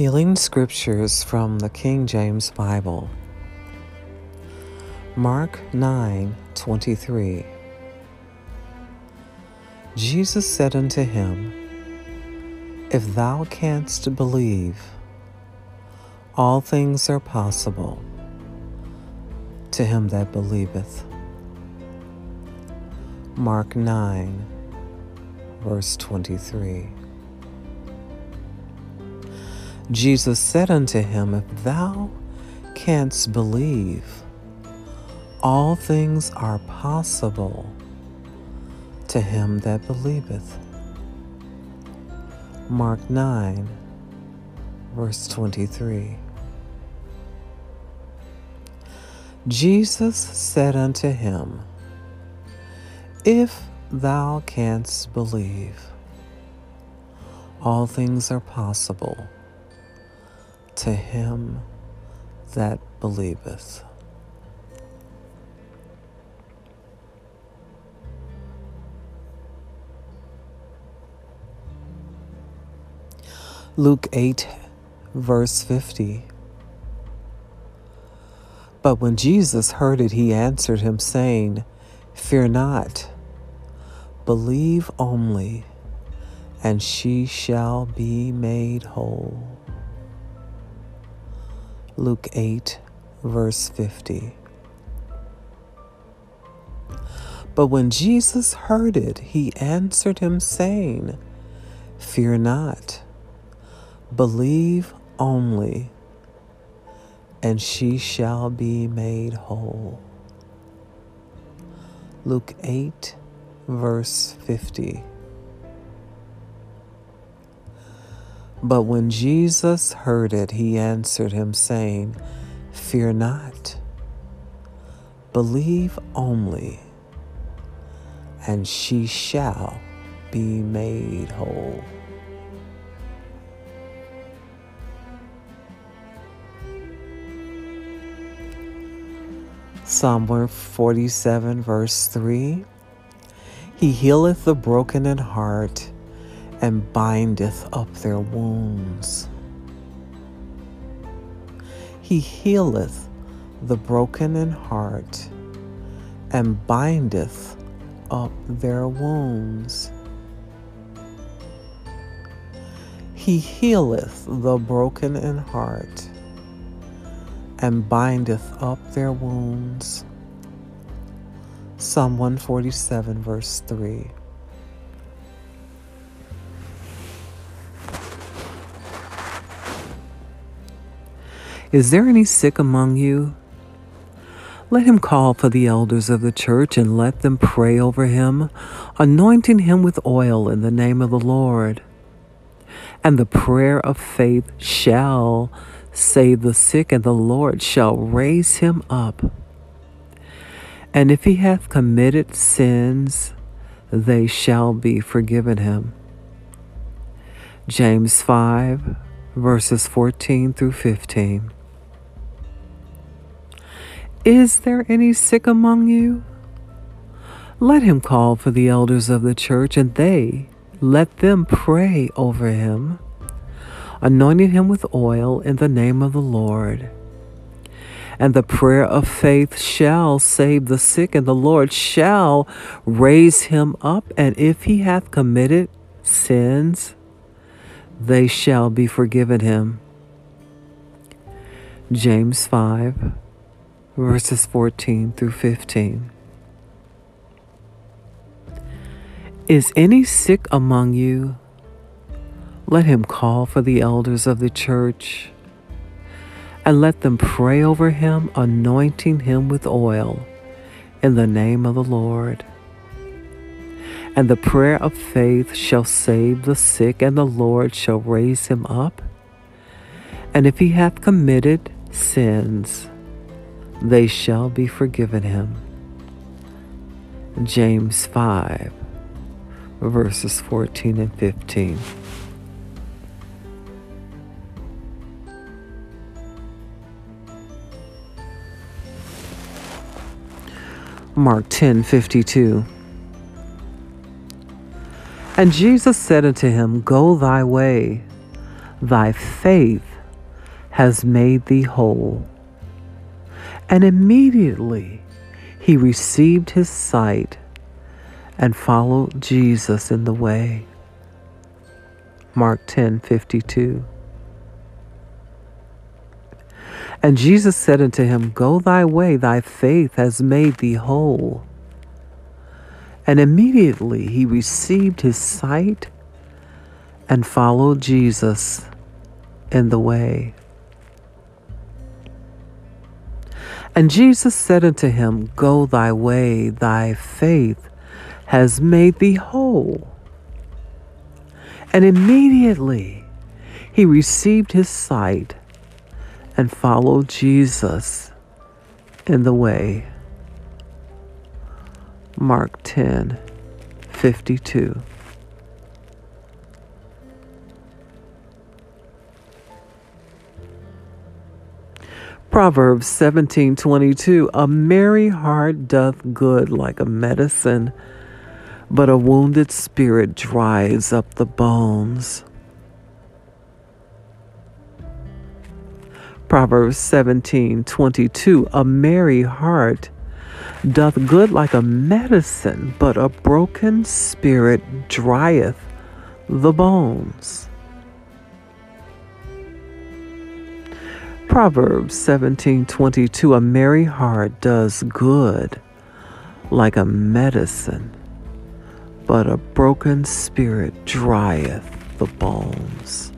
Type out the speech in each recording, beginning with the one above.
Healing Scriptures from the King James Bible. Mark 9 23. Jesus said unto him, If thou canst believe, all things are possible to him that believeth. Mark 9, verse 23. Jesus said unto him, If thou canst believe, all things are possible to him that believeth. Mark 9, verse 23. Jesus said unto him, If thou canst believe, all things are possible to him that believeth. Luke 8, verse 50. But when Jesus heard it, he answered him, saying, Fear not, believe only, and she shall be made whole. Luke 8, verse 50. But when Jesus heard it, he answered him, saying, Fear not, believe only, and she shall be made whole. Luke 8, verse 50. But when Jesus heard it, he answered him, saying, Fear not, believe only, and she shall be made whole. Psalm 47, verse 3 He healeth the broken in heart and bindeth up their wounds. He healeth the broken in heart and bindeth up their wounds. He healeth the broken in heart and bindeth up their wounds. Psalm 147, verse 3. Is there any sick among you? Let him call for the elders of the church and let them pray over him, anointing him with oil in the name of the Lord. And the prayer of faith shall save the sick, and the Lord shall raise him up. And if he hath committed sins, they shall be forgiven him. James 5, verses 14 through 15. Is there any sick among you? Let him call for the elders of the church, and they let them pray over him, anointing him with oil in the name of the Lord. And the prayer of faith shall save the sick, and the Lord shall raise him up. And if he hath committed sins, they shall be forgiven him. James 5 verses 14 through 15. Is any sick among you? Let him call for the elders of the church and let them pray over him, anointing him with oil in the name of the Lord. And the prayer of faith shall save the sick, and the Lord shall raise him up. And if he hath committed sins, they shall be forgiven him. James 5, verses 14 and 15. Mark 10 52. And Jesus said unto him, Go thy way, thy faith has made thee whole. And immediately he received his sight and followed Jesus in the way. Mark 10 52. And Jesus said unto him, Go thy way, thy faith has made thee whole. And immediately he received his sight and followed Jesus in the way. And Jesus said unto him, Go thy way, thy faith has made thee whole. And immediately he received his sight and followed Jesus in the way. Mark 10 52. Proverbs 17:22 A merry heart doth good like a medicine but a wounded spirit dries up the bones. Proverbs 17:22 A merry heart doth good like a medicine but a broken spirit drieth the bones. Proverbs 17:22 A merry heart does good like a medicine, but a broken spirit drieth the bones.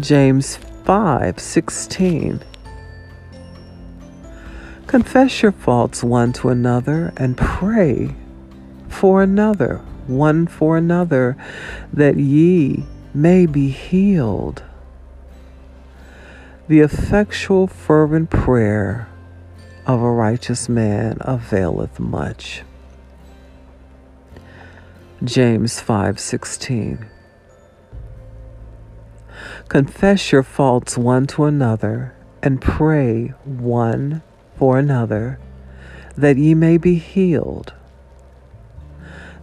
James 5:16 Confess your faults one to another and pray for another, one for another, that ye may be healed. The effectual, fervent prayer of a righteous man availeth much. James 5:16 Confess your faults one to another and pray one for another that ye may be healed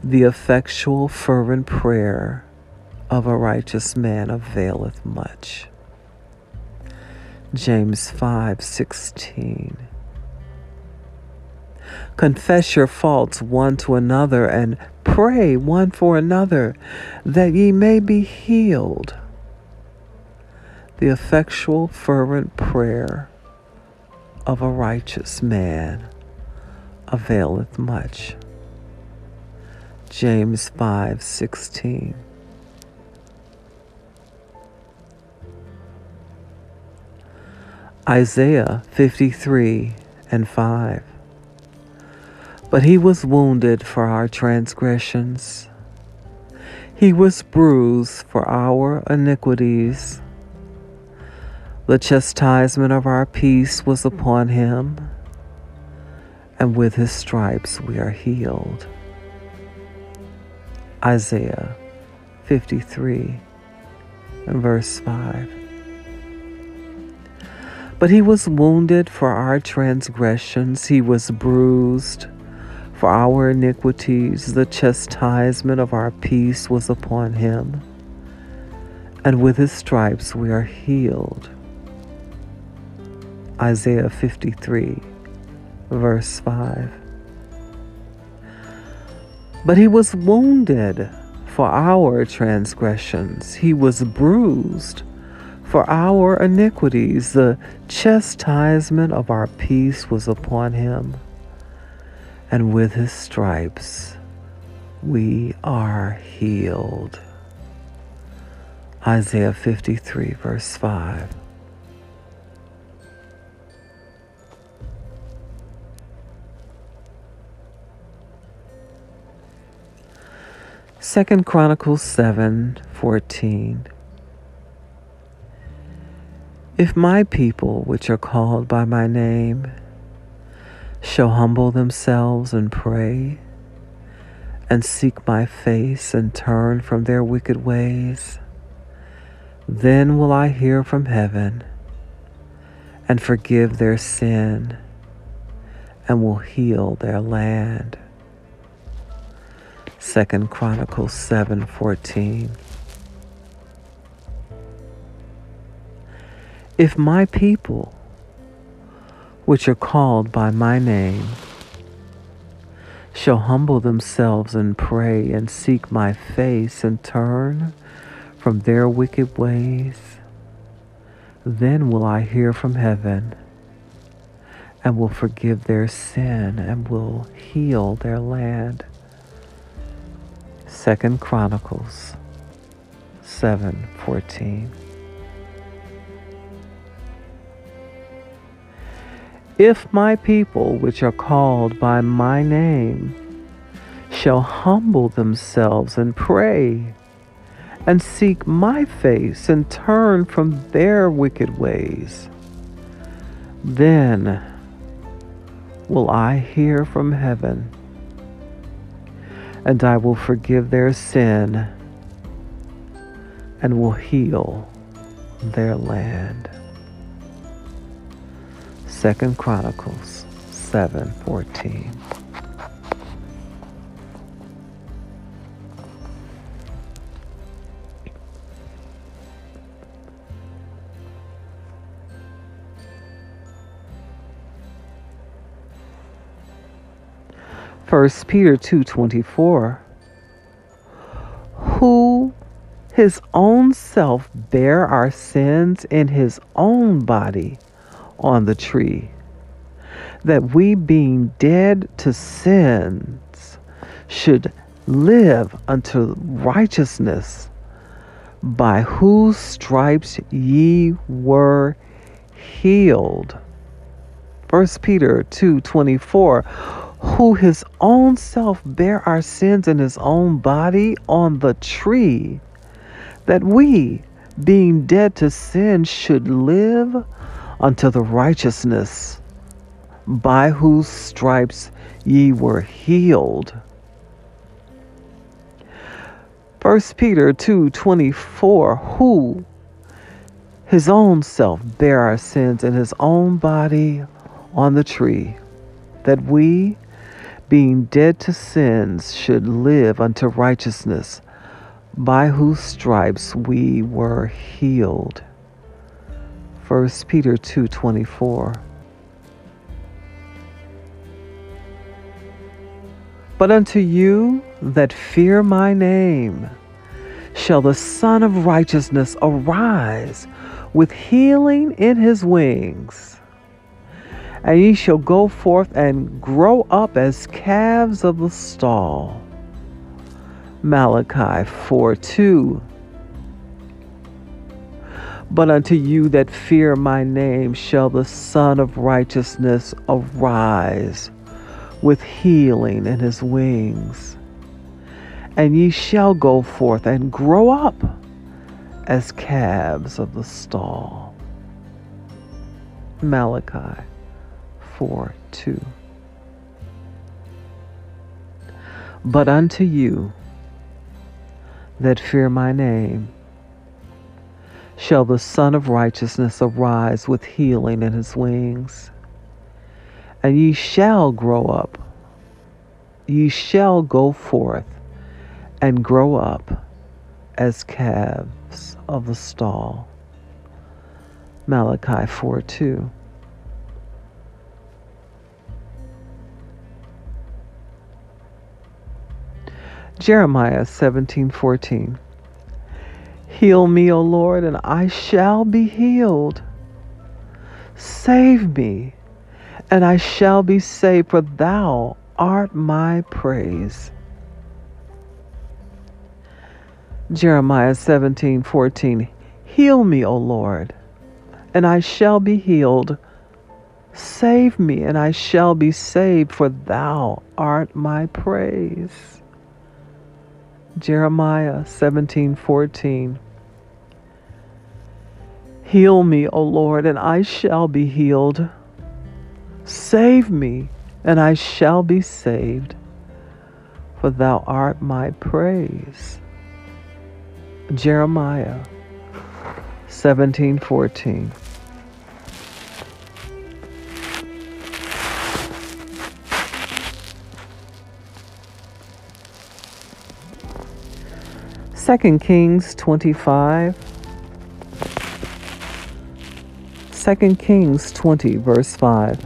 the effectual, fervent prayer of a righteous man availeth much. James 5:16 Confess your faults one to another and pray one for another that ye may be healed. The effectual fervent prayer of a righteous man availeth much. James 5:16. Isaiah 53 and 5. But he was wounded for our transgressions. He was bruised for our iniquities. The chastisement of our peace was upon him, and with his stripes we are healed. Isaiah 53 and verse 5. But he was wounded for our transgressions, he was bruised for our iniquities. The chastisement of our peace was upon him, and with his stripes we are healed. Isaiah 53, verse 5. But he was wounded for our transgressions, he was bruised for our iniquities. The chastisement of our peace was upon him, and with his stripes we are healed. Isaiah 53, verse 5. Second Chronicles 7 14. If my people, which are called by my name, shall humble themselves and pray, and seek my face and turn from their wicked ways, then will I hear from heaven and forgive their sin and will heal their land. Second Chronicles 7:14 If my people which are called by my name shall humble themselves and pray and seek my face and turn from their wicked ways, then will I hear from heaven and will forgive their sin and will heal their land. Second Chronicles 7:14 If my people, which are called by my name, shall humble themselves and pray, and seek my face and turn from their wicked ways, then will I hear from heaven, and I will forgive their sin and will heal their land. Second Chronicles 7:14. First Peter 2:24 Who his own self bare our sins in his own body on the tree, that we, being dead to sins, should live unto righteousness, by whose stripes ye were healed. 1 Peter 2:24 who his own self bare our sins in his own body on the tree that we being dead to sin should live unto the righteousness by whose stripes ye were healed. 1 Peter 2:24 who his own self bare our sins in his own body on the tree that we being dead to sins should live unto righteousness by whose stripes we were healed. 1 Peter 2:24 But unto you that fear my name shall the Sun of righteousness arise with healing in his wings. And ye shall go forth and grow up as calves of the stall. Malachi 4 2 but unto you that fear my name shall the Sun of Righteousness arise with healing in his wings. And ye shall go forth and grow up as calves of the stall. Malachi 4 2. But unto you that fear my name, shall the Sun of Righteousness arise with healing in his wings. And ye shall grow up, ye shall go forth and grow up as calves of the stall. Malachi 4 2. Jeremiah 17:14 Heal me, O Lord, and I shall be healed. Save me, and I shall be saved, for thou art my praise. Jeremiah 17:14 Heal me, O Lord, and I shall be healed. Save me, and I shall be saved, for thou art my praise. Jeremiah 17 14. Heal me, O Lord, and I shall be healed. Save me, and I shall be saved, for thou art my praise. Jeremiah 17:14 2 Kings 25. 2 Kings 20, verse 5.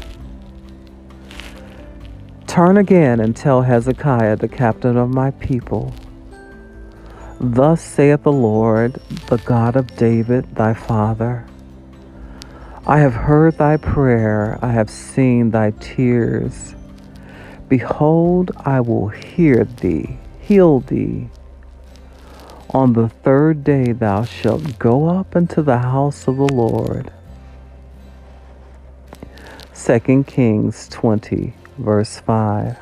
Turn again and tell Hezekiah, the captain of my people, Thus saith the Lord, the God of David, thy father I have heard thy prayer, I have seen thy tears. Behold, I will hear thee, heal thee. On the third day thou shalt go up into the house of the Lord. 2 Kings 20, verse 5.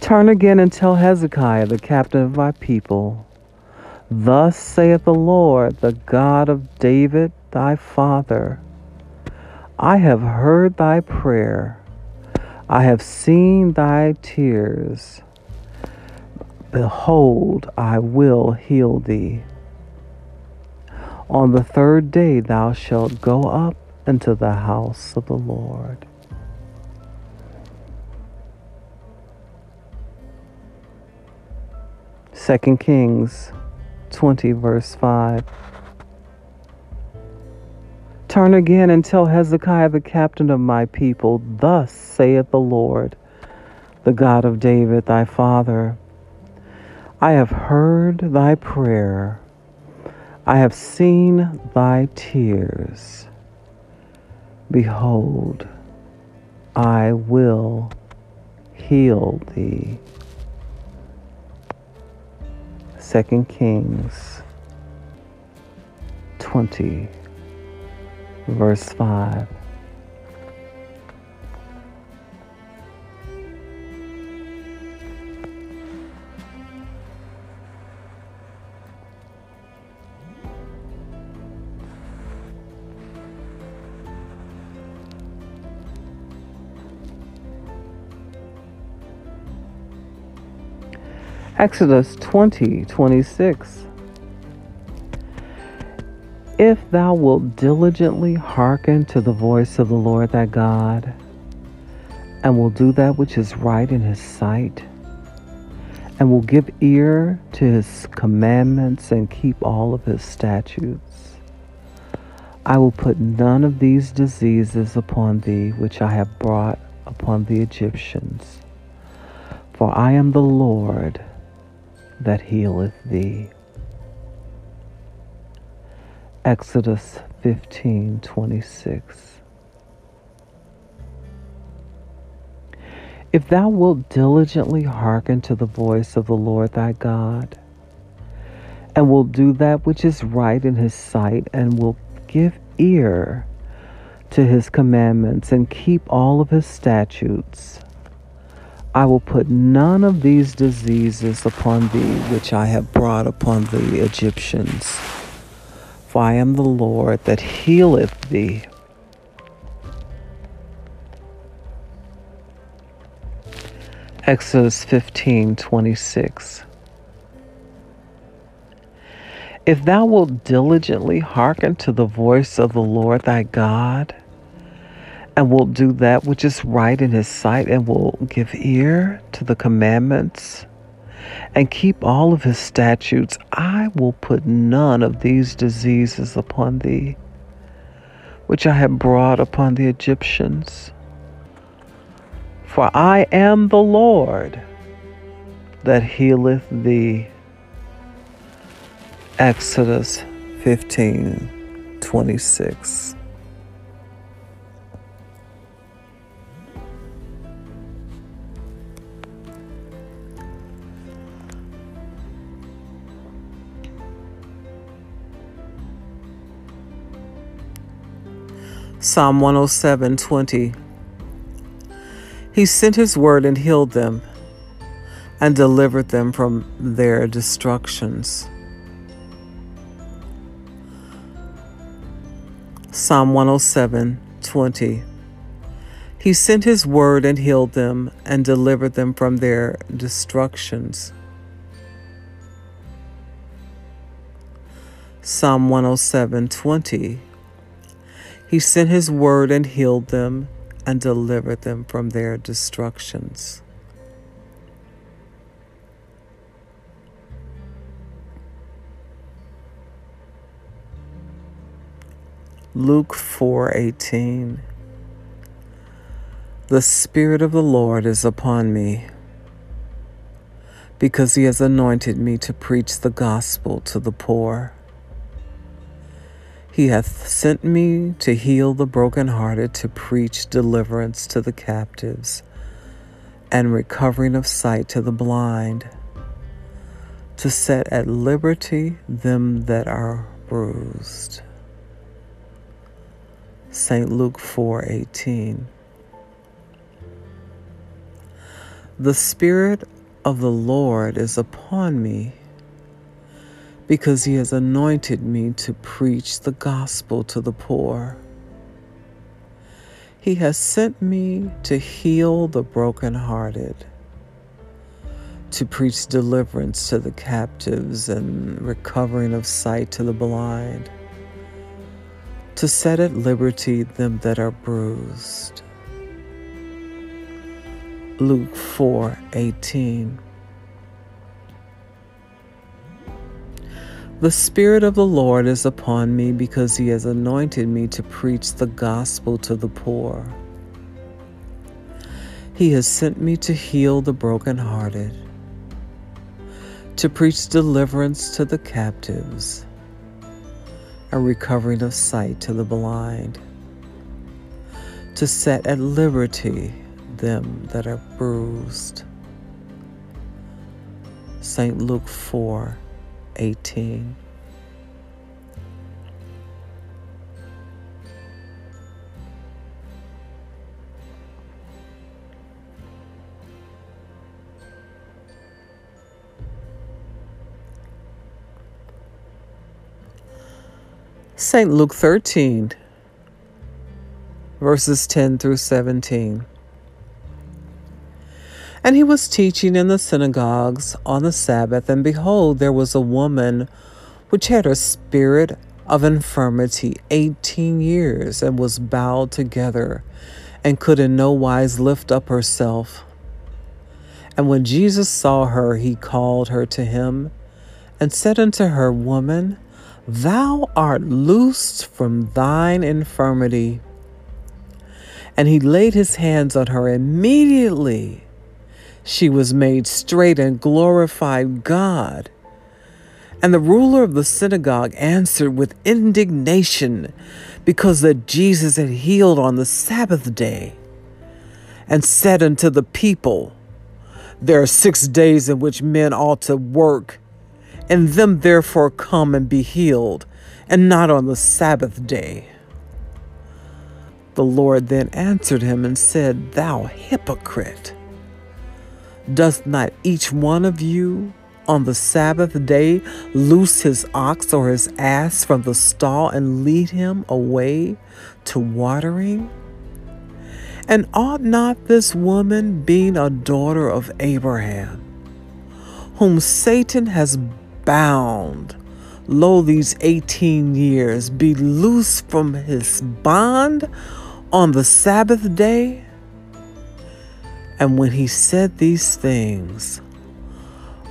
Turn again and tell Hezekiah, the captain of my people, Thus saith the Lord, the God of David thy father I have heard thy prayer, I have seen thy tears. Behold, I will heal thee. On the third day thou shalt go up into the house of the Lord. Second Kings 20, verse 5. Turn again and tell Hezekiah, the captain of my people, Thus saith the Lord, the God of David, thy father I have heard thy prayer, I have seen thy tears. Behold, I will heal thee. 2 Kings 20, verse 5. Exodus 20 26. If thou wilt diligently hearken to the voice of the Lord thy God, and will do that which is right in his sight, and will give ear to his commandments and keep all of his statutes, I will put none of these diseases upon thee which I have brought upon the Egyptians. For I am the Lord that healeth thee. Exodus 15 26. If thou wilt diligently hearken to the voice of the Lord thy God, and will do that which is right in his sight, and will give ear to his commandments, and keep all of his statutes, I will put none of these diseases upon thee which I have brought upon the Egyptians. For I am the Lord that healeth thee. Exodus 15 26. If thou wilt diligently hearken to the voice of the Lord thy God, and will do that which is right in his sight and will give ear to the commandments and keep all of his statutes, I will put none of these diseases upon thee, which I have brought upon the Egyptians. For I am the Lord that healeth thee. Exodus 15 26. Psalm 107 20. He sent his word and healed them and delivered them from their destructions. Psalm 107 20. He sent his word and healed them and delivered them from their destructions. Psalm 107 20. He sent his word and healed them and delivered them from their destructions. Luke 4:18 The spirit of the Lord is upon me because he has anointed me to preach the gospel to the poor he hath sent me to heal the brokenhearted, to preach deliverance to the captives, and recovering of sight to the blind, to set at liberty them that are bruised. St. Luke 4:18 The spirit of the Lord is upon me because he has anointed me to preach the gospel to the poor. He has sent me to heal the brokenhearted, to preach deliverance to the captives and recovering of sight to the blind, to set at liberty them that are bruised. Luke 4 18. The Spirit of the Lord is upon me because He has anointed me to preach the gospel to the poor. He has sent me to heal the brokenhearted, to preach deliverance to the captives, a recovering of sight to the blind, to set at liberty them that are bruised. St. Luke 4 18. St. Luke 13, verses 10 through 17. And he was teaching in the synagogues on the Sabbath, and behold, there was a woman which had a spirit of infirmity eighteen years, and was bowed together, and could in no wise lift up herself. And when Jesus saw her, he called her to him, and said unto her, Woman, thou art loosed from thine infirmity. And he laid his hands on her immediately she was made straight and glorified God. And the ruler of the synagogue answered with indignation because that Jesus had healed on the Sabbath day, and said unto the people, There are six days in which men ought to work, and them therefore come and be healed, and not on the Sabbath day. The Lord then answered him and said, Thou hypocrite. Does not each one of you on the Sabbath day loose his ox or his ass from the stall and lead him away to watering? And ought not this woman, being a daughter of Abraham, whom Satan has bound, lo, these 18 years, be loosed from his bond on the Sabbath day? And when he said these things,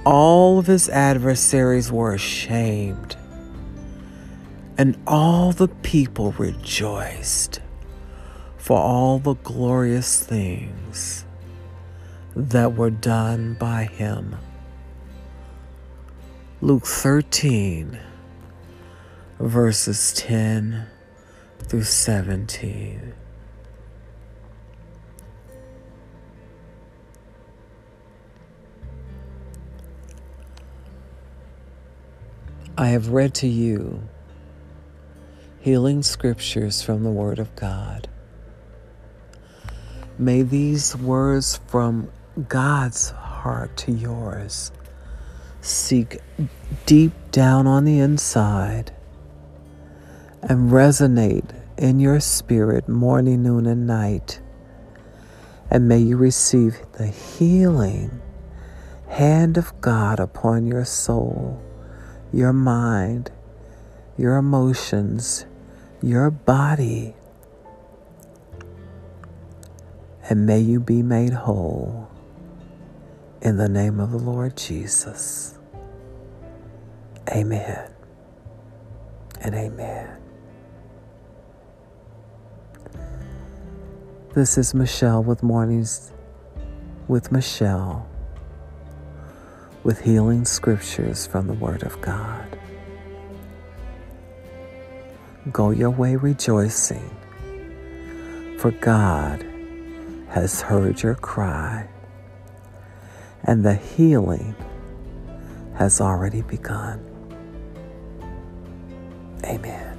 all of his adversaries were ashamed, and all the people rejoiced for all the glorious things that were done by him. Luke 13, verses 10 through 17. I have read to you healing scriptures from the Word of God. May these words from God's heart to yours seek deep down on the inside and resonate in your spirit morning, noon, and night. And may you receive the healing hand of God upon your soul your mind, your emotions, your body. And may you be made whole in the name of the Lord Jesus. Amen and amen. This is Michelle with Mornings with Michelle with healing scriptures from the Word of God. Go your way rejoicing, for God has heard your cry, and the healing has already begun. Amen.